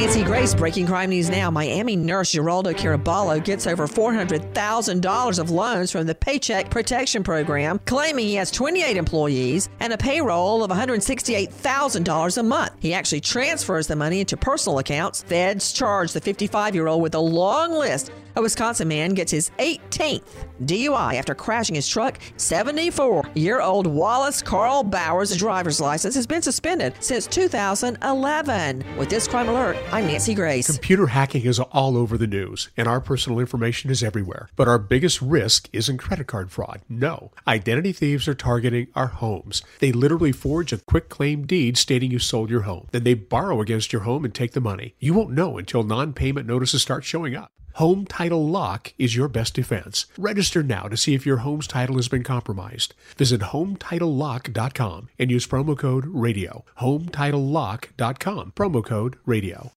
Nancy Grace. Breaking crime news now. Miami nurse Geraldo Caraballo gets over $400,000 of loans from the Paycheck Protection Program, claiming he has 28 employees and a payroll of $168,000 a month. He actually transfers the money into personal accounts. Feds charge the 55 year old with a long list. A Wisconsin man gets his 18th DUI after crashing his truck. 74 year old Wallace Carl Bowers' driver's license has been suspended since 2011. With this crime alert, I'm Nancy Grace. Computer hacking is all over the news, and our personal information is everywhere. But our biggest risk isn't credit card fraud. No. Identity thieves are targeting our homes. They literally forge a quitclaim deed stating you sold your home. Then they borrow against your home and take the money. You won't know until non payment notices start showing up. Home Title Lock is your best defense. Register now to see if your home's title has been compromised. Visit HomeTitleLock.com and use promo code RADIO. HomeTitleLock.com, promo code RADIO.